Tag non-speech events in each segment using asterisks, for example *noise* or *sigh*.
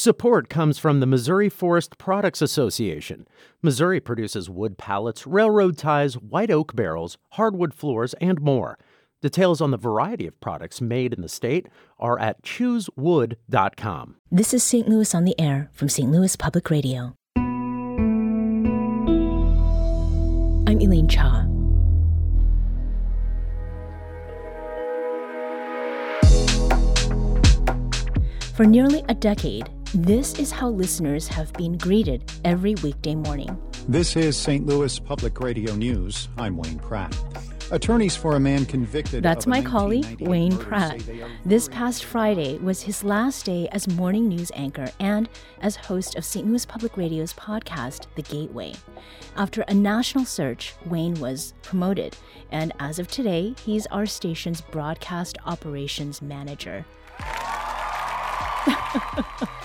Support comes from the Missouri Forest Products Association. Missouri produces wood pallets, railroad ties, white oak barrels, hardwood floors, and more. Details on the variety of products made in the state are at choosewood.com. This is St. Louis on the Air from St. Louis Public Radio. I'm Elaine Cha. For nearly a decade, this is how listeners have been greeted every weekday morning. This is St. Louis Public Radio News. I'm Wayne Pratt. Attorneys for a man convicted. That's my colleague, Wayne Pratt. say they are This past Friday was his last day as morning news anchor and as host of St. Louis Public Radio's podcast, The Gateway. After a national search, Wayne was promoted, and as of today, he's our station's broadcast operations manager. *laughs*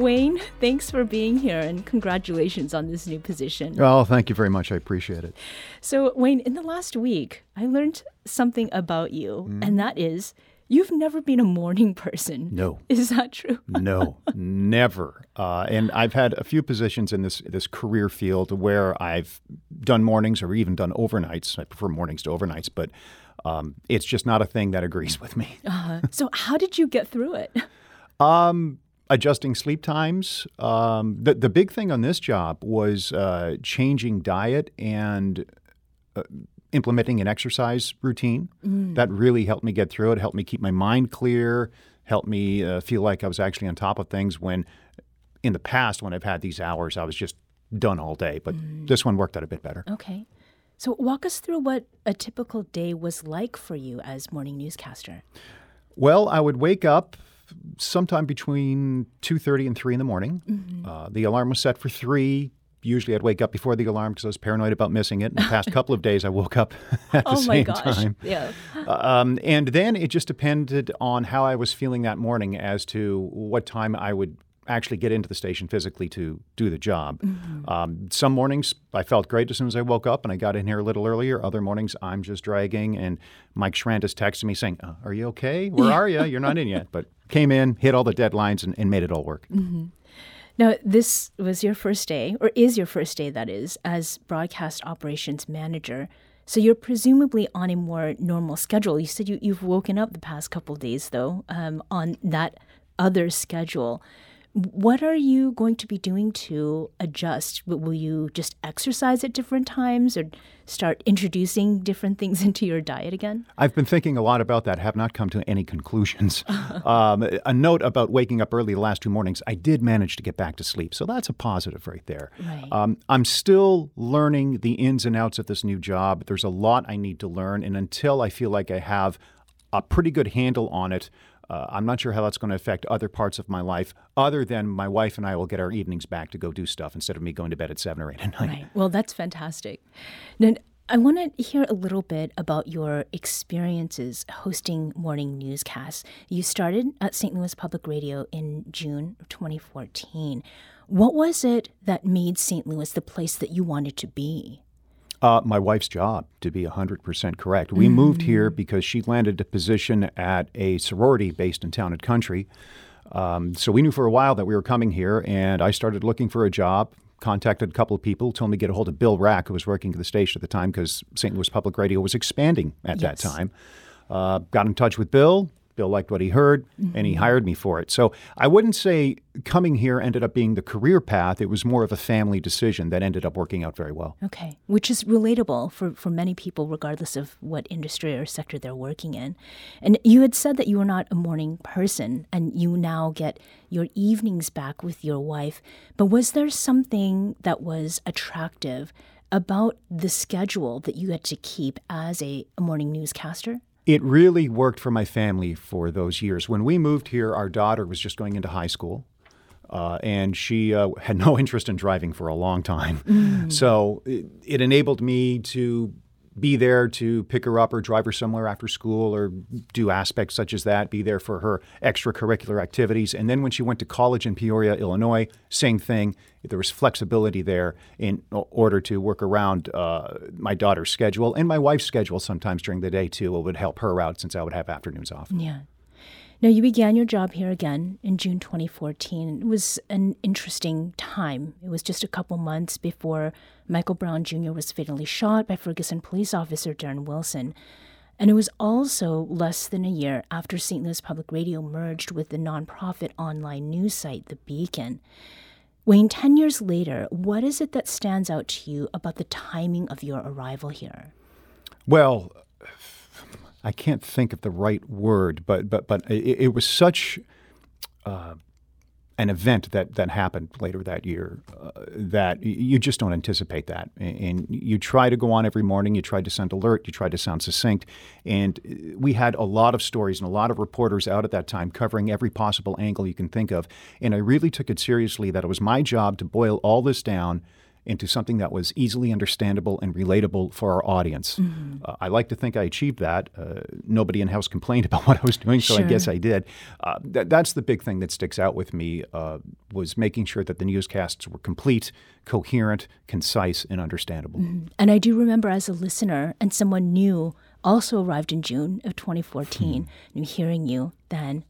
Wayne, *laughs* thanks for being here and congratulations on this new position. Well, thank you very much. I appreciate it. So, Wayne, in the last week, I learned something about you, Mm-hmm. and that is you've never been a morning person. No. Is that true? *laughs* No, never. Uh, and I've had a few positions in this this career field where I've done mornings or even done overnights. I prefer mornings to overnights, but um, it's just not a thing that agrees with me. Uh, so, how did you get through it? *laughs* Um, adjusting sleep times. Um, the the big thing on this job was uh, changing diet and uh, implementing an exercise routine. That really helped me get through it. Helped me keep my mind clear. Helped me uh, feel like I was actually on top of things. When in the past, when I've had these hours, I was just done all day. But this one worked out a bit better. Okay. So, walk us through what a typical day was like for you as morning newscaster. Well, I would wake up sometime between 2.30 and 3 in the morning. Uh, the alarm was set for 3. Usually I'd wake up before the alarm because I was paranoid about missing it. In the past *laughs* couple of days, I woke up *laughs* at the oh my same gosh. time. Yeah. Um, and then it just depended on how I was feeling that morning as to what time I would actually get into the station physically to do the job. Um, some mornings I felt great as soon as I woke up and I got in here a little earlier. Other mornings I'm just dragging, and Mike Schrantis texted me saying, uh, "Are you okay? Where are you? You're not in yet." But came in, hit all the deadlines, and, and made it all work. Now, this was your first day, or is your first day, that is, as broadcast operations manager. So you're presumably on a more normal schedule. You said you, you've woken up the past couple of days, though, um, on that other schedule. What are you going to be doing to adjust? Will you just exercise at different times or start introducing different things *laughs* into your diet again? I've been thinking a lot about that, have not come to any conclusions. *laughs* um, a note about waking up early the last two mornings, I did manage to get back to sleep. So that's a positive right there. Right. Um, I'm still learning the ins and outs of this new job. There's a lot I need to learn. And until I feel like I have a pretty good handle on it, uh, I'm not sure how that's going to affect other parts of my life, other than my wife and I will get our evenings back to go do stuff instead of me going to bed at seven or eight at night. Right. Well, that's fantastic. Now, I want to hear a little bit about your experiences hosting morning newscasts. You started at St. Louis Public Radio in June of 2014. What was it that made St. Louis the place that you wanted to be? Uh, my wife's job, to be 100% correct. We moved here because she landed a position at a sorority based in Town and Country. Um, so we knew for a while that we were coming here, and I started looking for a job. Contacted a couple of people, told me to get a hold of Bill Raack, who was working at the station at the time because St. Louis Public Radio was expanding at that time. Uh, got in touch with Bill. Bill liked what he heard, and he mm-hmm. hired me for it. So I wouldn't say coming here ended up being the career path. It was more of a family decision that ended up working out very well. Okay, which is relatable for, for many people, regardless of what industry or sector they're working in. And you had said that you were not a morning person, and you now get your evenings back with your wife. But was there something that was attractive about the schedule that you had to keep as a morning newscaster? It really worked for my family for those years. When we moved here, our daughter was just going into high school. Uh, and she uh, had no *laughs* interest in driving for a long time. So it, it enabled me to be there to pick her up or drive her somewhere after school or do aspects such as that, be there for her extracurricular activities. And then when she went to college in Peoria, Illinois, same thing. There was flexibility there in order to work around uh, my daughter's schedule and my wife's schedule sometimes during the day too. It would help her out since I would have afternoons off. Yeah. Now, you began your job here again in June 2014. It was an interesting time. It was just a couple months before Michael Brown Jr. was fatally shot by Ferguson police officer Darren Wilson. And it was also less than a year after St. Louis Public Radio merged with the nonprofit online news site, The Beacon. Wayne, 10 years later, what is it that stands out to you about the timing of your arrival here? Well, I can't think of the right word, but but but it, it was such uh, an event that that happened later that year uh, that you just don't anticipate that, and you try to go on every morning. You try to sound alert. You try to sound succinct, and we had a lot of stories and a lot of reporters out at that time covering every possible angle you can think of. And I really took it seriously that it was my job to boil all this down into something that was easily understandable and relatable for our audience. Mm-hmm. Uh, I like to think I achieved that. Uh, nobody in house complained about *laughs* what I was doing, so sure. I guess I did. Uh, th- that's the big thing that sticks out with me uh, was making sure that the newscasts were complete, coherent, concise, and understandable. Mm-hmm. And I do remember as a listener and someone new also arrived in June of 2014, hmm. and hearing you then.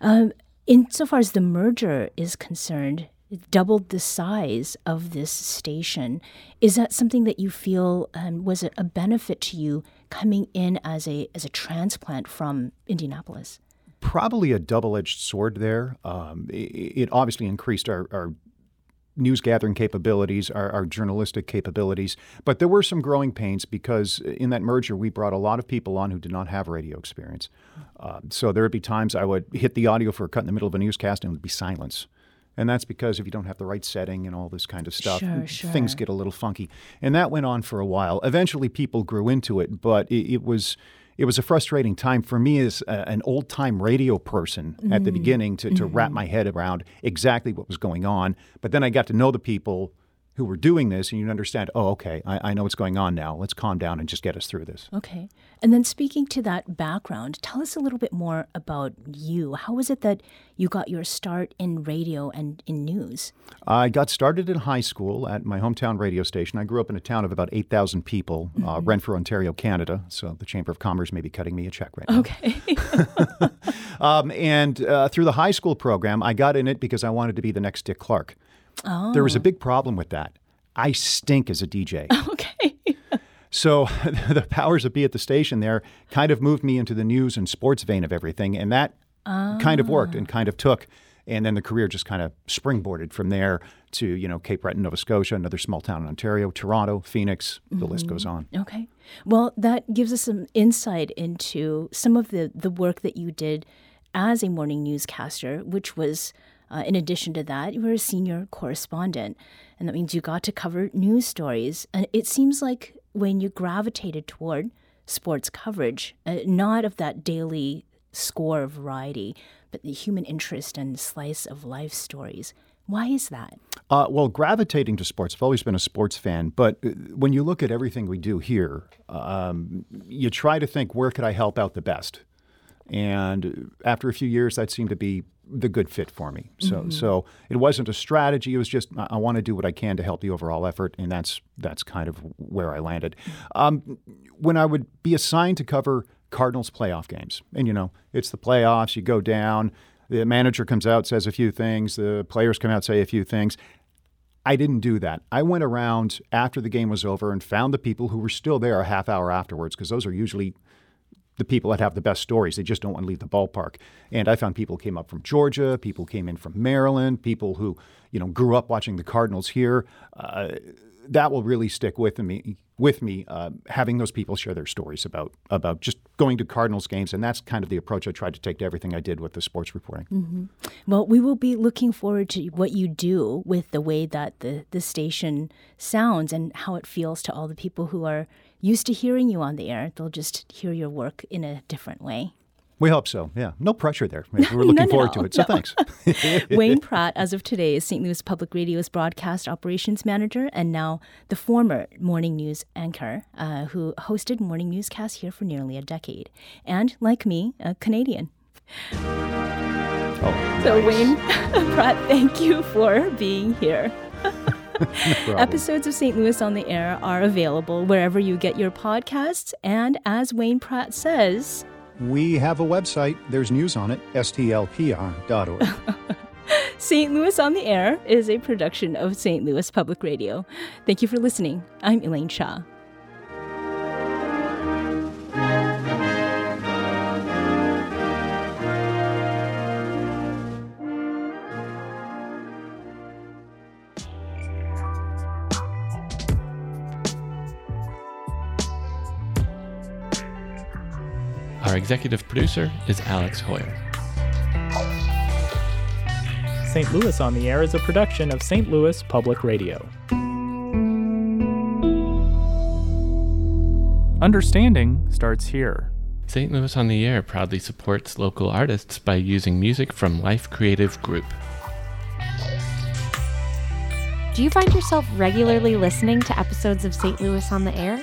Um, insofar as the merger is concerned, doubled the size of this station. Is that something that you feel um, was a benefit to you coming in as a as a transplant from Indianapolis? Probably a double edged sword there. Um, it, it, obviously increased our, our news gathering capabilities, our, our, journalistic capabilities. But there were some growing pains because in that merger, we brought a lot of people on who did not have radio experience. Uh, so there would be times I would hit the audio for a cut in the middle of a newscast and it would be silence. And that's because if you don't have the right setting and all this kind of stuff, sure, sure. things get a little funky. And that went on for a while. Eventually, people grew into it, but it, it was it was a frustrating time for me as a, an old time radio person mm-hmm. at the mm-hmm. beginning to, to mm-hmm. wrap my head around exactly what was going on. But then I got to know the people who were doing this, and you'd understand, oh, okay, I, I, know what's going on now. Let's calm down and just get us through this. Okay. And then speaking to that background, tell us a little bit more about you. How was it that you got your start in radio and in news? I got started in high school at my hometown radio station. I grew up in a town of about 8,000 people, uh, mm-hmm. uh, Renfrew, Ontario, Canada. So the Chamber of Commerce may be cutting me a check right now. Okay. *laughs* *laughs* um, and uh, through the high school program, I got in it because I wanted to be the next Dick Clark. Oh. There was a big problem with that. I stink as a DJ. *laughs* Okay. so *laughs* the powers that be at the station there kind of moved me into the news and sports vein of everything, and that oh. kind of worked and ah. kind of took. And then the career just kind of springboarded from there to, you know, Cape Breton, Nova Scotia, another small town in Ontario, Toronto, Phoenix, the mm-hmm. list goes on. Okay. Well, that gives us some insight into some of the, the work that you did as a morning newscaster, which was uh, in addition to that, you were a senior correspondent, and that means you got to cover news stories. And it seems like when you gravitated toward sports coverage, uh, not of that daily score variety, but the human interest and slice of life stories. Why is that? Uh, well, gravitating to sports, I've always been a sports fan, but uh, when you look at everything we do here, um, you try to think, where could I help out the best? And after a few years, that seemed to be the good fit for me. So mm-hmm. so it wasn't a strategy. It was just I, I want to do what I can to help the overall effort, and that's that's kind of where I landed. Um, when I would be assigned to cover Cardinals playoff games, and you know it's the playoffs. You go down. The manager comes out, says a few things. The players come out, say a few things. I didn't do that. I went around after the game was over and found the people who were still there a half hour afterwards because those are usually the people that have the best stories. They just don't want to leave the ballpark. And I found people came up from Georgia, people came in from Maryland, people who you know grew up watching the Cardinals here. Uh, that will really stick with me. With me, uh, having those people share their stories about about just going to Cardinals games, and that's kind of the approach I tried to take to everything I did with the sports reporting. Mm-hmm. Well, we will be looking forward to what you do with the way that the the station sounds and how it feels to all the people who are used to hearing you on the air. They'll just hear your work in a different way. We hope so. Yeah, no pressure there. We're *laughs* looking forward to it. So no. thanks. *laughs* Wayne Pratt, as of today, is St. Louis Public Radio's broadcast operations manager and now the former morning news anchor uh, who hosted morning newscasts here for nearly a decade, and like me, a Canadian. Oh, so Wayne *laughs* Pratt, thank you for being here. Episodes of St. Louis on the Air are available wherever you get your podcasts. And as Wayne Pratt says, We have a website. There's news on it, stlpr.org. St. *laughs* Louis on the Air is a production of St. Louis Public Radio. Thank you for listening. I'm Elaine Cha. Executive producer is Alex Heuer. St. Louis on the Air is a production of St. Louis Public Radio. Understanding starts here. St. Louis on the Air proudly supports local artists by using music from Life Creative Group. Do you find yourself regularly listening to episodes of St. Louis on the Air?